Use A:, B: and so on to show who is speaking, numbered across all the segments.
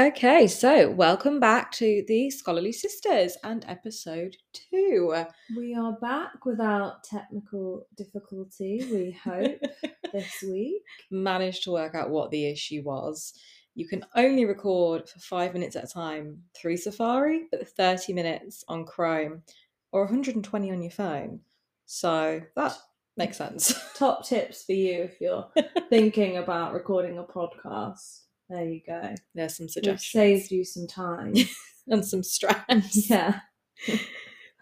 A: Okay, so welcome back to the Scholarly Sisters and episode two.
B: We are back without technical difficulty, we hope, this week.
A: Managed to work out what the issue was. You can only record for five minutes at a time through Safari, but 30 minutes on Chrome or 120 on your phone. So that makes sense.
B: Top tips for you if you're thinking about recording a podcast. There you go.
A: There's some suggestions.
B: We've saved you some time.
A: and some stress.
B: yeah.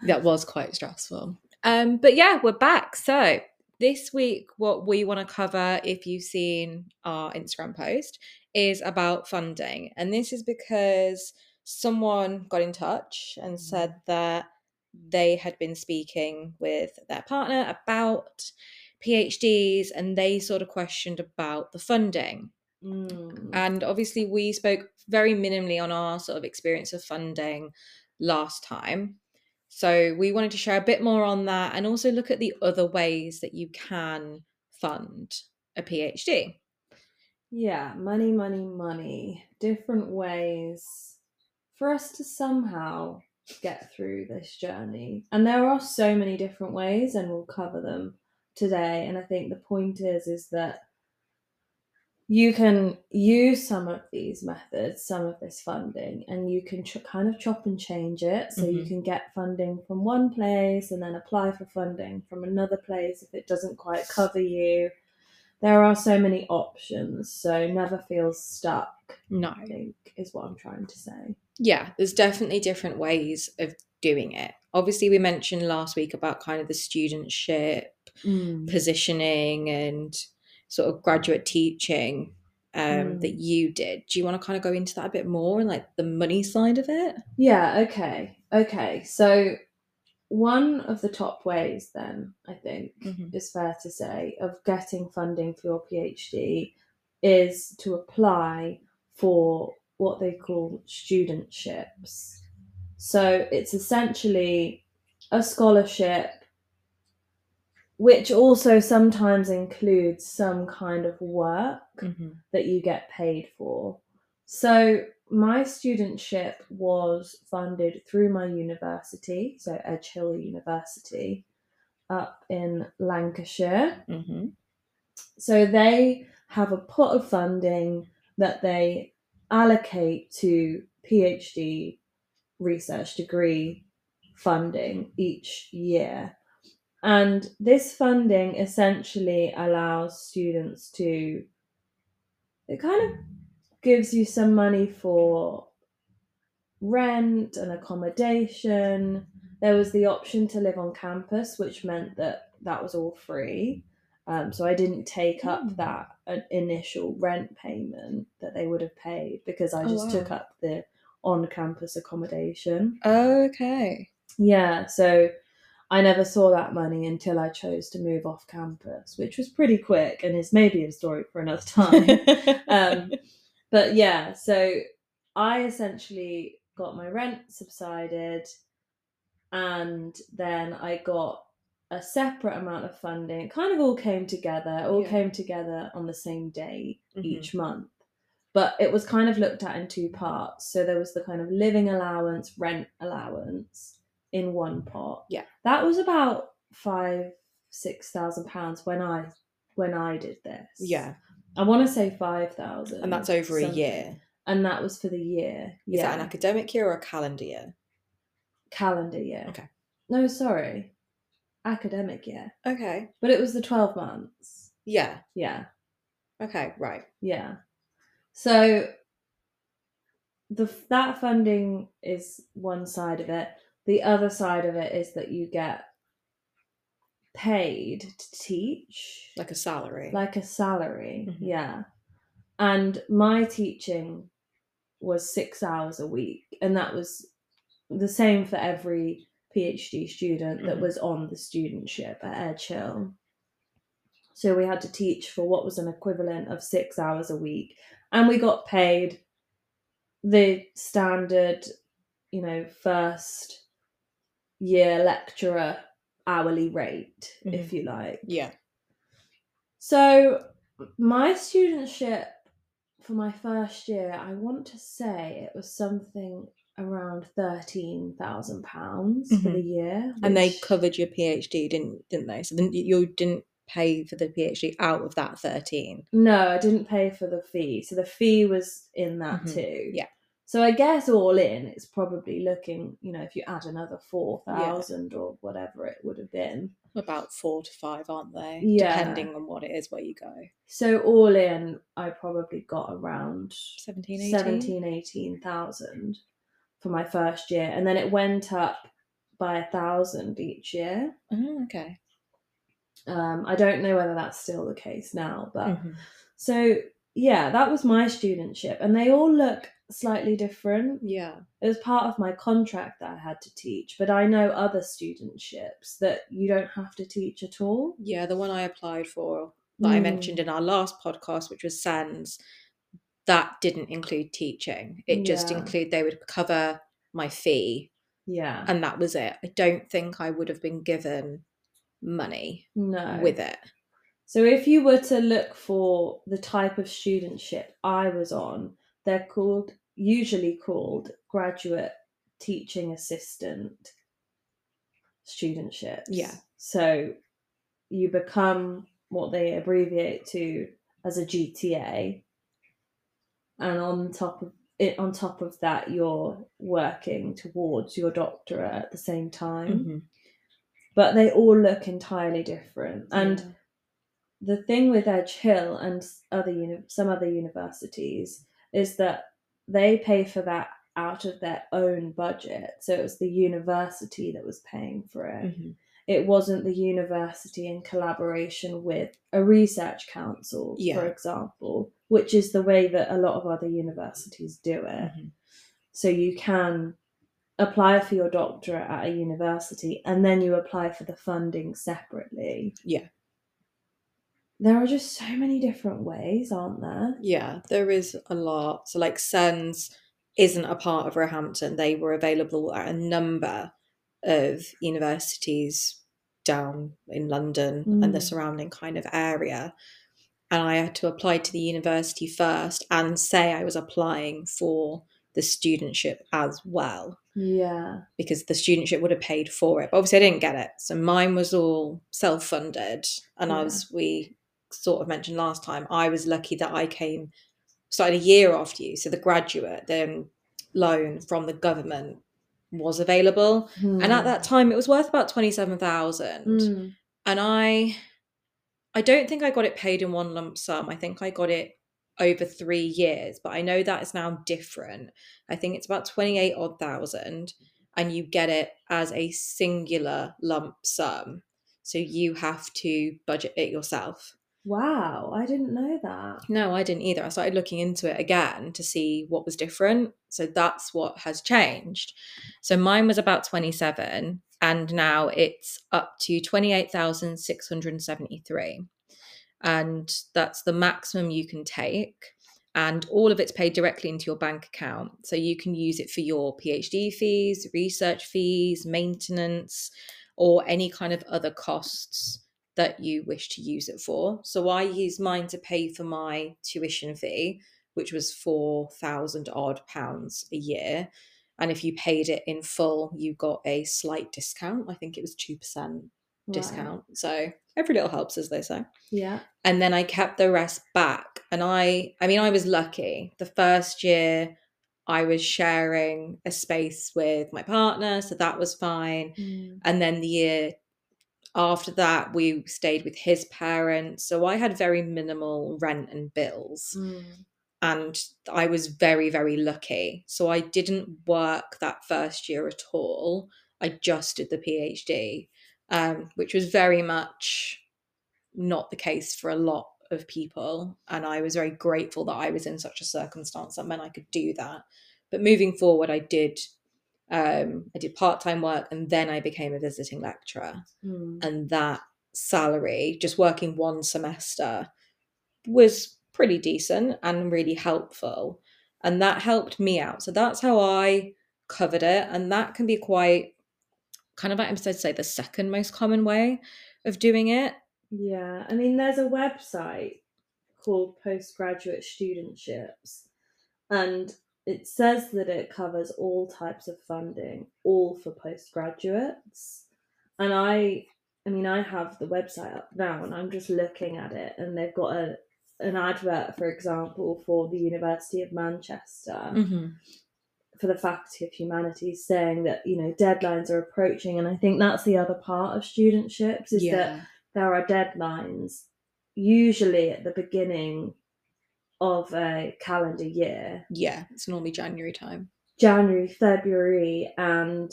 A: that was quite stressful. Um, but yeah, we're back. So this week, what we want to cover, if you've seen our Instagram post, is about funding. And this is because someone got in touch and said that they had been speaking with their partner about PhDs and they sort of questioned about the funding.
B: Mm.
A: And obviously, we spoke very minimally on our sort of experience of funding last time. So we wanted to share a bit more on that and also look at the other ways that you can fund a PhD.
B: Yeah, money, money, money. Different ways for us to somehow get through this journey. And there are so many different ways, and we'll cover them today. And I think the point is, is that you can use some of these methods, some of this funding, and you can ch- kind of chop and change it. So you
A: Mhm.
B: can get funding from one place and then apply for funding from another place if it doesn't quite cover you. There are so many options, so never feel stuck,
A: No.
B: I think, is what I'm trying to say.
A: Yeah, there's definitely different ways of doing it. Obviously, we mentioned last week about kind of the studentship positioning and sort of graduate teaching um, that
B: Mm.
A: you did. Do you want to kind of go into that a bit more and like the money side of it?
B: Yeah, okay. Okay. So one of the top ways then, I think,
A: Mhm.
B: is fair to say, of getting funding for your PhD is to apply for what they call studentships. So it's essentially a scholarship which also sometimes includes some kind of work that you get paid for. So my studentship was funded through my university, so Edge Hill University, up in Lancashire.
A: Mm-hmm.
B: So they have a pot of funding that they allocate to PhD research degree funding each year. And this funding essentially allows students to, it kind of gives you some money for rent and accommodation. There was the option to live on campus, which meant that that was all free. Um, so I didn't take up
A: Mm.
B: that uh, initial rent payment that they would have paid because I
A: Oh,
B: just took up the on campus accommodation.
A: Okay.
B: Yeah, so I never saw that money until I chose to move off campus, which was pretty quick and is maybe a story for another time. um, but yeah, so I essentially got my rent subsided and then I got a separate amount of funding. It kind of all came together, it all
A: Yeah.
B: came together on the same day
A: Mhm.
B: each month. But it was kind of looked at in two parts. So there was the kind of living allowance, rent allowance in one pot.
A: Yeah.
B: That was about five, six thousand pounds when I when I did this.
A: yeah.
B: I want to say five thousand.
A: And that's over a year.
B: And that was for the year.
A: Is
B: yeah.
A: that an academic year or a calendar year?
B: calendar year?
A: Okay.
B: No, sorry. Academic year.
A: Okay.
B: But it was the twelve months.
A: Yeah.
B: Yeah.
A: Okay. Right.
B: Yeah. So the that funding is one side of it. The other side of it is that you get paid to teach
A: Like a salary.
B: like a salary.
A: Mhm.
B: Yeah. And my teaching was 6 hours a week and that was the same for every PhD student that
A: Mhm.
B: was on the studentship at Edge Hill. So we had to teach for what was an equivalent of six hours a week. And we got paid the standard, you know, first year lecturer hourly rate, if
A: Mhm.
B: you like.
A: Yeah.
B: So my studentship for my first year, I want to say it was something around thirteen thousand pounds for
A: Mhm.
B: the year,
A: And they covered your PhD, didn't didn't they? So then you- didn't pay for the PhD out of that 13.
B: No, I didn't pay for the fee. So the fee was in that
A: Mhm.
B: too.
A: Yeah.
B: So I guess all in, it's probably looking, you know, if you add another 4,000 or whatever it would have been.
A: About four to five, aren't they?
B: Yeah.
A: Depending on what it is where you go.
B: So all in, I probably got around
A: 17, 18?
B: 17, 18,000 for my first year. And then it went up by a thousand each year.
A: Oh, okay.
B: Um, I don't know whether that's still the case now, but
A: Mhm.
B: So yeah, that was my studentship, and they all look slightly different.
A: Yeah.
B: It was part of my contract that I had to teach, but I know other studentships that you don't have to teach at all.
A: Yeah, the one I applied for that I
B: Mm.
A: mentioned in our last podcast, which was SeNSS, that didn't include teaching. It just
B: Yeah.
A: included they would cover my fee
B: Yeah,
A: and that was it. I don't think I would have been given money
B: no.
A: with it.
B: So if you were to look for the type of studentship I was on, they're called usually called graduate teaching assistant studentships.
A: Yeah.
B: So you become what they abbreviate to as a GTA, and on top of it, on top of that, you're working towards your doctorate at the same time.
A: Mhm.
B: But they all look entirely different, and
A: Yeah.
B: the thing with Edge Hill and other uni- some other universities is that they pay for that out of their own budget. So it was the university that was paying for it.
A: Mhm.
B: It wasn't the university in collaboration with a research council,
A: Yeah.
B: for example, which is the way that a lot of other universities do it.
A: Mhm.
B: So you can apply for your doctorate at a university and then you apply for the funding separately.
A: Yeah.
B: There are just so many different ways, aren't there?
A: Yeah, there is a lot. So, like, SeNSS isn't a part of Roehampton. They were available at a number of universities down in London and the
B: Mm.
A: surrounding kind of area. And I had to apply to the university first and say I was applying for the studentship as well
B: Yeah.
A: because the studentship would have paid for it. But obviously, I didn't get it. So mine was all self funded. And
B: Yeah.
A: as we sort of mentioned last time, I was lucky that I came, started a year after you. So the graduate then loan from the government was available. And at that time, it was worth about 27,000
B: Mm.
A: and I I don't think I got it paid in one lump sum. I think I got it over three years, but I know that is now different. I think it's about 28 odd thousand, and you get it as a singular lump sum. So you have to budget it yourself.
B: Wow, I didn't know that.
A: No, I didn't either. I started looking into it again to see what was different. So that's what has changed. So mine was about 27 and now it's up to 28,673. And that's the maximum you can take. And all of it's paid directly into your bank account. So you can use it for your PhD fees, research fees, maintenance, or any kind of other costs that you wish to use it for. So I used mine to pay for my tuition fee, which was four thousand odd pounds a year. And if you paid it in full, you got a slight discount. I think it was two percent
B: Right.
A: discount. So every little helps, as they say.
B: Yeah.
A: And then I kept the rest back. And I, I mean, I was lucky. The first year, I was sharing a space with my partner, so that was fine.
B: Mm.
A: And then the year after that, we stayed with his parents. So I had very minimal rent and bills.
B: Mm.
A: And I was very, very lucky. So I didn't work that first year at all. I just did the PhD, um, which was very much not the case for a lot of people. And I was very grateful that I was in such a circumstance that meant I could do that. But moving forward, I did. Um, I did part-time work and then I became a visiting lecturer.
B: Mm.
A: and that salary just working one semester was pretty decent and really helpful. And that helped me out. So that's how i covered it. And that can be quite kind of like I'm to say the second most common way of doing it.
B: Yeah, I mean, there's a website called Postgraduate Studentships, and it says that it covers all types of funding, all for postgraduates. And I, I mean, I have the website up now, and I'm just looking at it, and they've got a an advert, for example, for the University of Manchester.
A: Mm-hmm.
B: For the Faculty of Humanities, saying that you know deadlines are approaching, and I think that's the other part of studentships is that there are deadlines usually at the beginning of a calendar year
A: yeah, it's normally January time.
B: january february and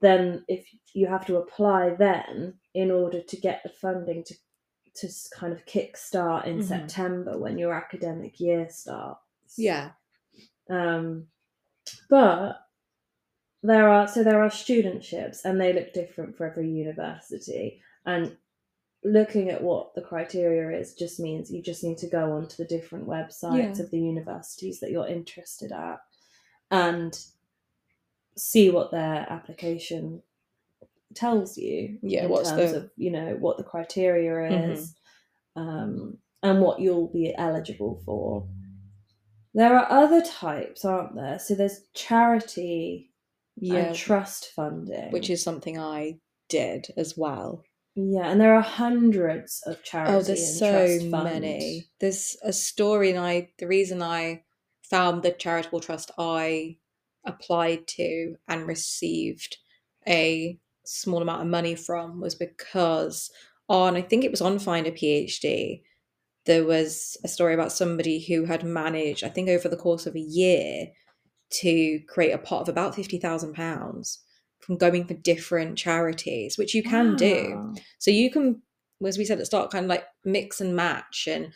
B: then if you have to apply then in order to get the funding to to kind of kick start in
A: Mhm.
B: september when your academic year starts
A: Yeah,
B: um, but there are so there are studentships and they look different for every university and looking at what the criteria is just means you just need to go onto the different websites
A: Yeah.
B: of the universities that you're interested at and see what their application tells you
A: Yeah,
B: in
A: what's
B: terms
A: the-
B: of you know what the criteria
A: Mhm.
B: is um, and what you'll be eligible for there are other types aren't there so there's charity
A: yeah,
B: and trust funding
A: which is something I did as well.
B: Yeah and there are hundreds of charities.
A: Oh, there's so many. There's a story, and I the reason I found the charitable trust I applied to and received a small amount of money from was because on I think it was on Find a PhD. There was a story about somebody who had managed, I think, over the course of a year, to create a pot of about fifty thousand pounds from going for different charities, which you can do. So you can, as we said at the start, kind of like mix and match and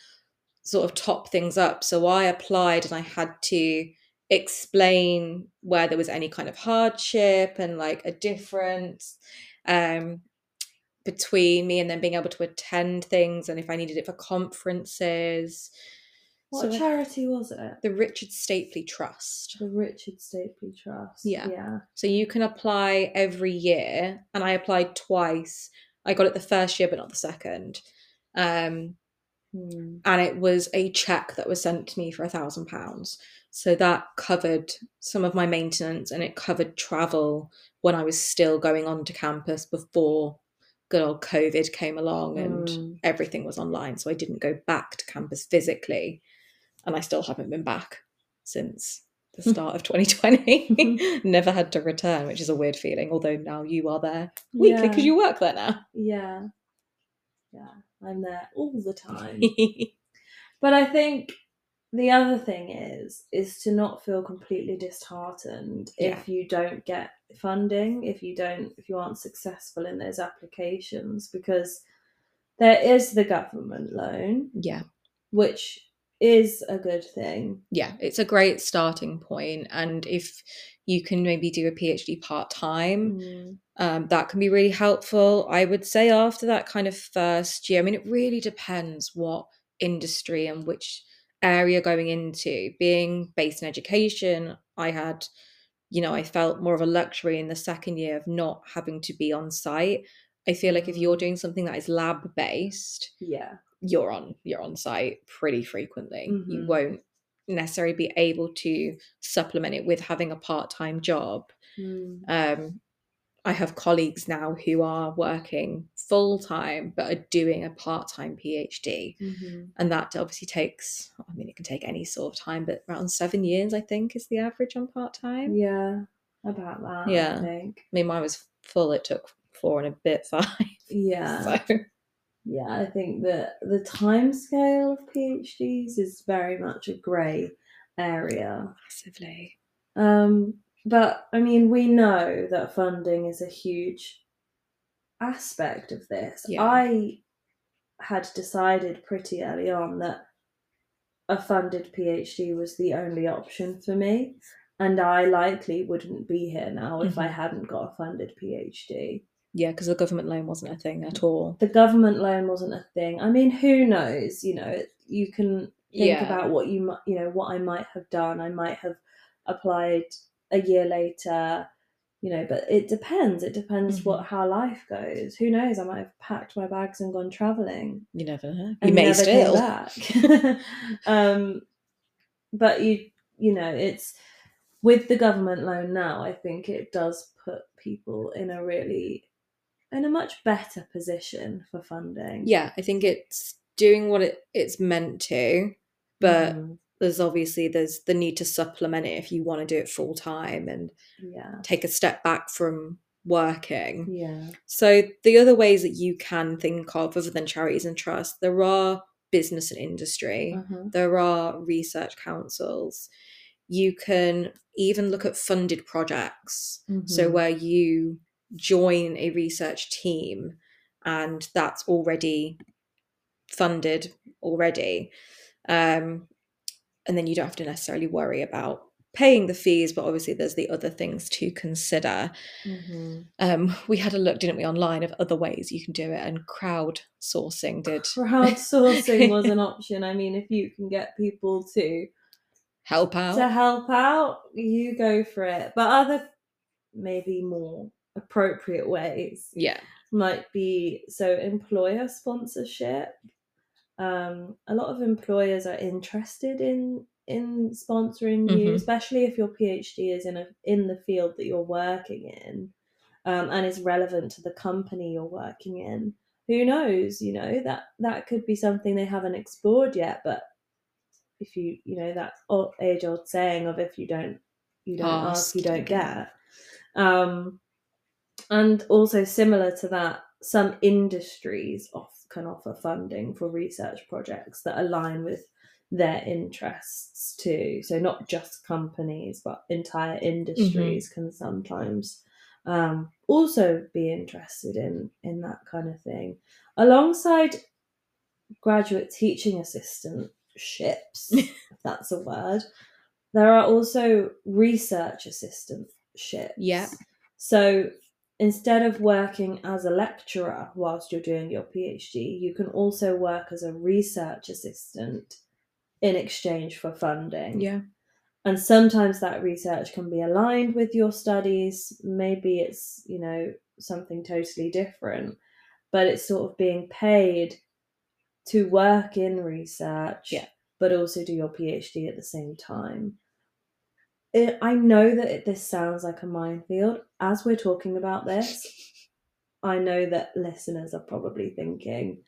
A: sort of top things up. So I applied and I had to explain where there was any kind of hardship and like a difference um, between me and then being able to attend things and if I needed it for conferences.
B: What
A: So-
B: charity was it
A: The Richard Stapley Trust.
B: the richard stapley trust
A: Yeah.
B: yeah
A: So you can apply every year, and I applied twice. I got it the first year, but not the second. Um,
B: Hmm.
A: and it was a check that was sent to me for a thousand pounds. So that covered some of my maintenance, and it covered travel when I was still going on to campus before good old COVID came along and
B: Mm.
A: everything was online. So I didn't go back to campus physically, and I still haven't been back since the hmm. start of 2020. Mm-hmm. Never had to return, which is a weird feeling. Although now you are there weekly
B: Yeah.
A: because you work there now.
B: yeah yeah i'm there all the time But I think the other thing is is to not feel completely disheartened
A: Yeah.
B: if you don't get funding, if you don't if you aren't successful in those applications because there is the government loan,
A: yeah.
B: which is a good thing.
A: yeah, it's a great starting point. And if you can maybe do a PhD part time,
B: Mm.
A: um, that can be really helpful. I would say after that kind of first year, I mean, it really depends what industry and which area going into. Being based in education, I had, you know, I felt more of a luxury in the second year of not having to be on site. I feel like if you're
B: Mm.
A: doing something that is lab based,
B: Yeah.
A: You're on you're on site pretty frequently. You
B: Mhm.
A: won't necessarily be able to supplement it with having a part-time job.
B: Mm.
A: Um, I have colleagues now who are working full time but are doing a part-time PhD,
B: Mhm.
A: and that obviously takes. I mean, it can take any sort of time, but around seven years, I think, is the average on part-time.
B: Yeah. About that,
A: Yeah.
B: I think.
A: I mean, mine was full; it took four and a bit, five.
B: Yeah.
A: So
B: Yeah, I think that the time scale of PhDs is very much a grey area.
A: massively.
B: Um, but I mean, we know that funding is a huge aspect of this.
A: Yeah.
B: I had decided pretty early on that a funded PhD was the only option for me, and I likely wouldn't be here now if I
A: Mhm.
B: hadn't got a funded PhD.
A: Yeah, because the government loan wasn't a thing at all.
B: the government loan wasn't a thing. I mean, who knows? You know, you can think
A: Yeah.
B: about what you might, you know, what I might have done. I might have applied a year later. you know, but it depends. It depends
A: Mm-hmm.
B: what how life goes. Who knows? I might have packed my bags and gone traveling.
A: You never know. You may still.
B: back. um, but you you know it's with the government loan now. I think it does put people in a really in a much better position for funding.
A: Yeah, I think it's doing what it, it's meant to, but
B: Mhm.
A: there's obviously there's the need to supplement it if you want to do it full time and
B: yeah,
A: take a step back from working.
B: yeah,
A: So the other ways that you can think of other than charities and trusts, there are business and industry.
B: uh-huh.
A: There are research councils. You can even look at funded projects. So
B: Mhm.
A: where you join a research team and that's already funded already. Um, and then you don't have to necessarily worry about paying the fees, but obviously there's the other things to consider.
B: Mhm.
A: Um, we had a look, didn't we, online of other ways you can do it, and crowdsourcing did
B: crowdsourcing was an option. I mean, if you can get people to
A: help out.
B: to help out, you go for it. But other maybe more appropriate ways
A: yeah,
B: might be so employer sponsorship. Um, a lot of employers are interested in in sponsoring you,
A: Mhm.
B: especially if your PhD is in a in the field that you're working in, um, and is relevant to the company you're working in. Who knows? You know that that could be something they haven't explored yet. But if you you know that old, age old saying of if you don't you don't ask,
A: Ask,
B: you don't get. Um, and also similar to that, some industries off, can offer funding for research projects that align with their interests too. So not just companies, but entire industries can sometimes um, also be interested in in that kind of thing, alongside graduate teaching assistantships, if that's a word. There are also research assistantships.
A: Yeah.
B: So instead of working as a lecturer whilst you're doing your PhD, you can also work as a research assistant in exchange for funding.
A: yeah,
B: And sometimes that research can be aligned with your studies. Maybe it's, you know, something totally different, but it's sort of being paid to work in research,
A: Yeah.
B: but also do your PhD at the same time. It, I know that it, this sounds like a minefield. As we're talking about this, I know that listeners are probably thinking,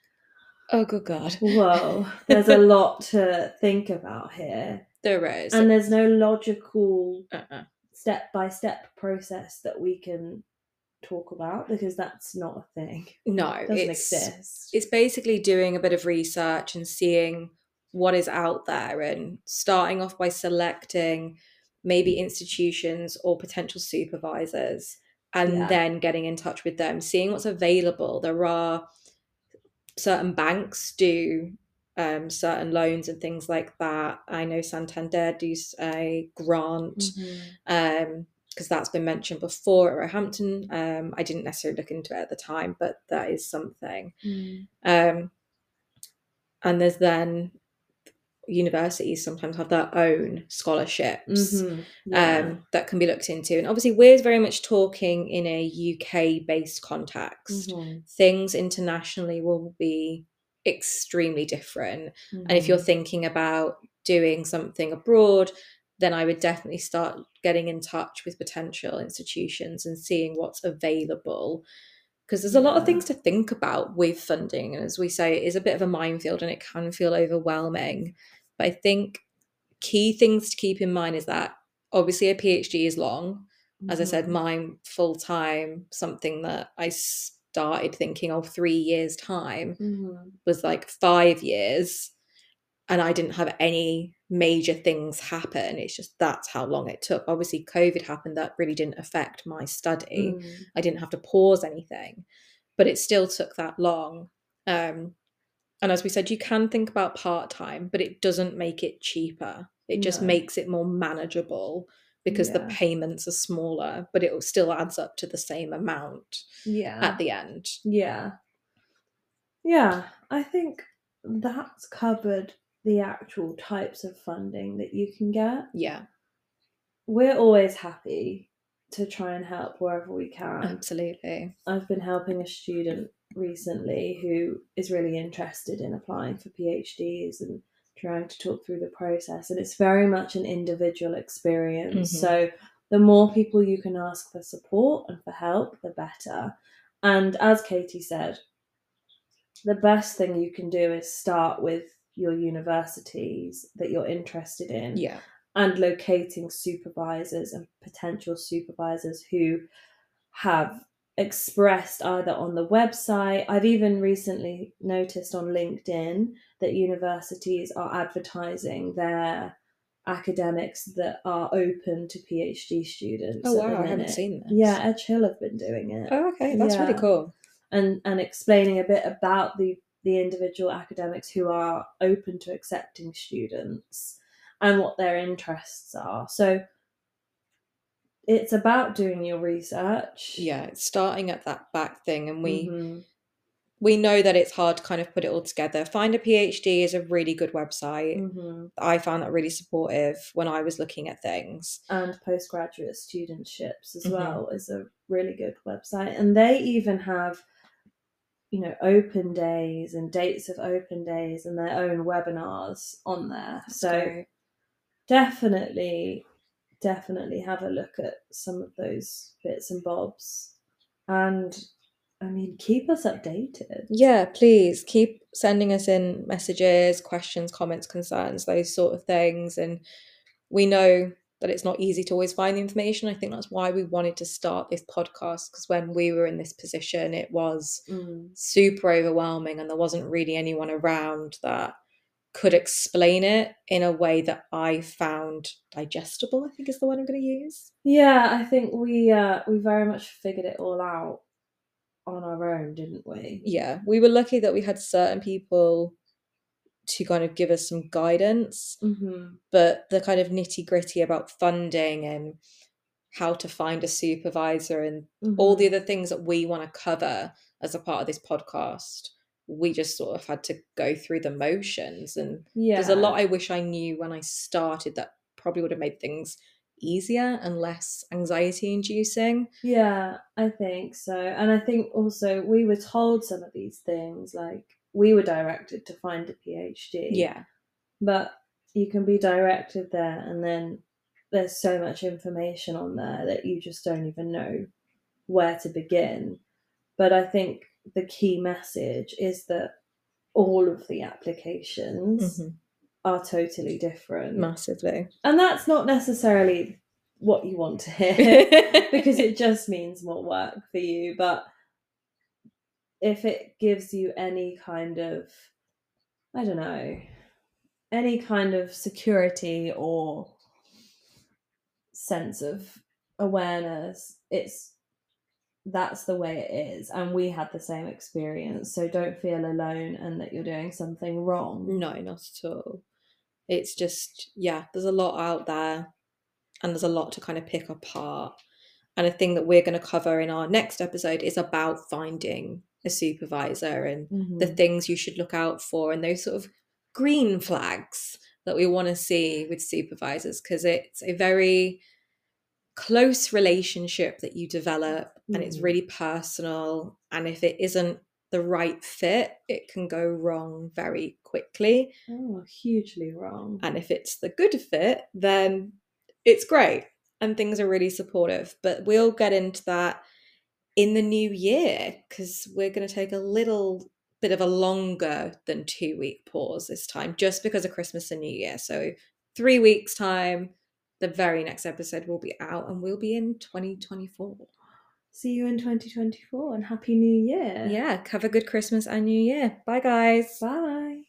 A: Oh, good God.
B: whoa, there's a lot to think about here.
A: There is.
B: And there's no logical
A: uh-uh.
B: step by step process that we can talk about because that's not a thing.
A: No,
B: It doesn't
A: it's
B: exist.
A: it's basically doing a bit of research and seeing what is out there and starting off by selecting maybe institutions or potential supervisors and
B: Yeah.
A: then getting in touch with them seeing what's available there are certain banks do um, certain loans and things like that i know santander do a grant
B: Mhm.
A: um because that's been mentioned before at Roehampton. Um, I didn't necessarily look into it at the time, but that is something.
B: Mm.
A: Um, and there's then universities sometimes have their own scholarships
B: Mhm. Yeah.
A: um, that can be looked into. And obviously, we're very much talking in a UK based context.
B: Mhm.
A: Things internationally will be extremely different. And if you're
B: Mhm.
A: thinking about doing something abroad, then I would definitely start getting in touch with potential institutions and seeing what's available. Because there's a lot of things to think about with funding. And as we say, it is a bit of a minefield and it can feel overwhelming. But I think key things to keep in mind is that obviously a PhD is long. As I said,
B: Mhm.
A: mine full time, something that I started thinking of three years' time
B: Mhm.
A: was like five years and I didn't have any major things happen. It's just that's how long it took. Obviously, COVID happened, that really didn't affect my study.
B: Mm.
A: I didn't have to pause anything, but it still took that long. Um, and as we said, you can think about part time, but it doesn't make it cheaper. It just
B: No.
A: makes it more manageable because the payments are smaller, but it still adds up to the same amount
B: Yeah.
A: at the end.
B: Yeah. Yeah, I think that's covered the actual types of funding that you can get.
A: Yeah.
B: We're always happy to try and help wherever we can.
A: Absolutely.
B: I've been helping a student recently who is really interested in applying for PhDs and trying to talk through the process. And it's very much an individual experience.
A: Mhm.
B: So the more people you can ask for support and for help, the better. And as Katie said, the best thing you can do is start with your universities that you're interested in
A: Yeah.
B: and locating supervisors and potential supervisors who have expressed either on the website. I've even recently noticed on LinkedIn that universities are advertising their academics that are open to PhD students.
A: Oh wow, I haven't seen this.
B: Yeah, Edge Hill have been doing it
A: Oh okay, that's really cool.
B: and and explaining a bit about the the individual academics who are open to accepting students and what their interests are. So it's about doing your research.
A: Yeah, it's starting at that back thing, and we
B: Mhm.
A: we know that it's hard to kind of put it all together. Find a PhD is a really good website.
B: Mhm.
A: I found that really supportive when I was looking at things.
B: and postgraduate studentships as
A: Mhm.
B: well is a really good website and they even have you know open days and dates of open days and their own webinars on there so
A: Great.
B: definitely definitely have a look at some of those bits and bobs and i mean keep us updated
A: Yeah, please keep sending us in messages, questions, comments, concerns, those sort of things. And we know that it's not easy to always find the information. I think that's why we wanted to start this podcast because when we were in this position, it was
B: Mm.
A: super overwhelming and there wasn't really anyone around that could explain it in a way that I found digestible, I think is the one I'm going to use.
B: yeah i think we uh we very much figured it all out on our own didn't we
A: Yeah, we were lucky that we had certain people to kind of give us some guidance.
B: hmm
A: but the kind of nitty gritty about funding and how to find a supervisor and all the other things that we want to cover as a part of this podcast, we just sort of had to go through the motions. And
B: yeah
A: there's a lot I wish I knew when I started that probably would have made things easier and less anxiety inducing.
B: Yeah, I think so. And I think also we were told some of these things, like we were directed to find a PhD.
A: Yeah.
B: But you can be directed there, and then there's so much information on there that you just don't even know where to begin. But I think the key message is that all of the applications
A: Mhm.
B: are totally different.
A: Massively.
B: And that's not necessarily what you want to hear because it just means more work for you. But if it gives you any kind of, I don't know, any kind of security or sense of awareness, it's that's the way it is. And we had the same experience. So don't feel alone and that you're doing something wrong.
A: No, not at all. It's just, yeah, there's a lot out there and there's a lot to kind of pick apart. And a thing that we're going to cover in our next episode is about finding a supervisor and the
B: Mhm.
A: things you should look out for and those sort of green flags that we want to see with supervisors because it's a very close relationship that you develop and it's
B: Mhm.
A: really personal and if it isn't the right fit it can go wrong very quickly
B: Oh, hugely wrong.
A: and if it's the good fit then it's great and things are really supportive but we'll get into that in the new year because we're going to take a little bit of a longer than two week pause this time just because of christmas and new year so three weeks time the very next episode will be out and we'll be in 2024
B: see you in 2024 and happy new year.
A: Yeah, have a good Christmas and new year. Bye, guys.
B: Bye.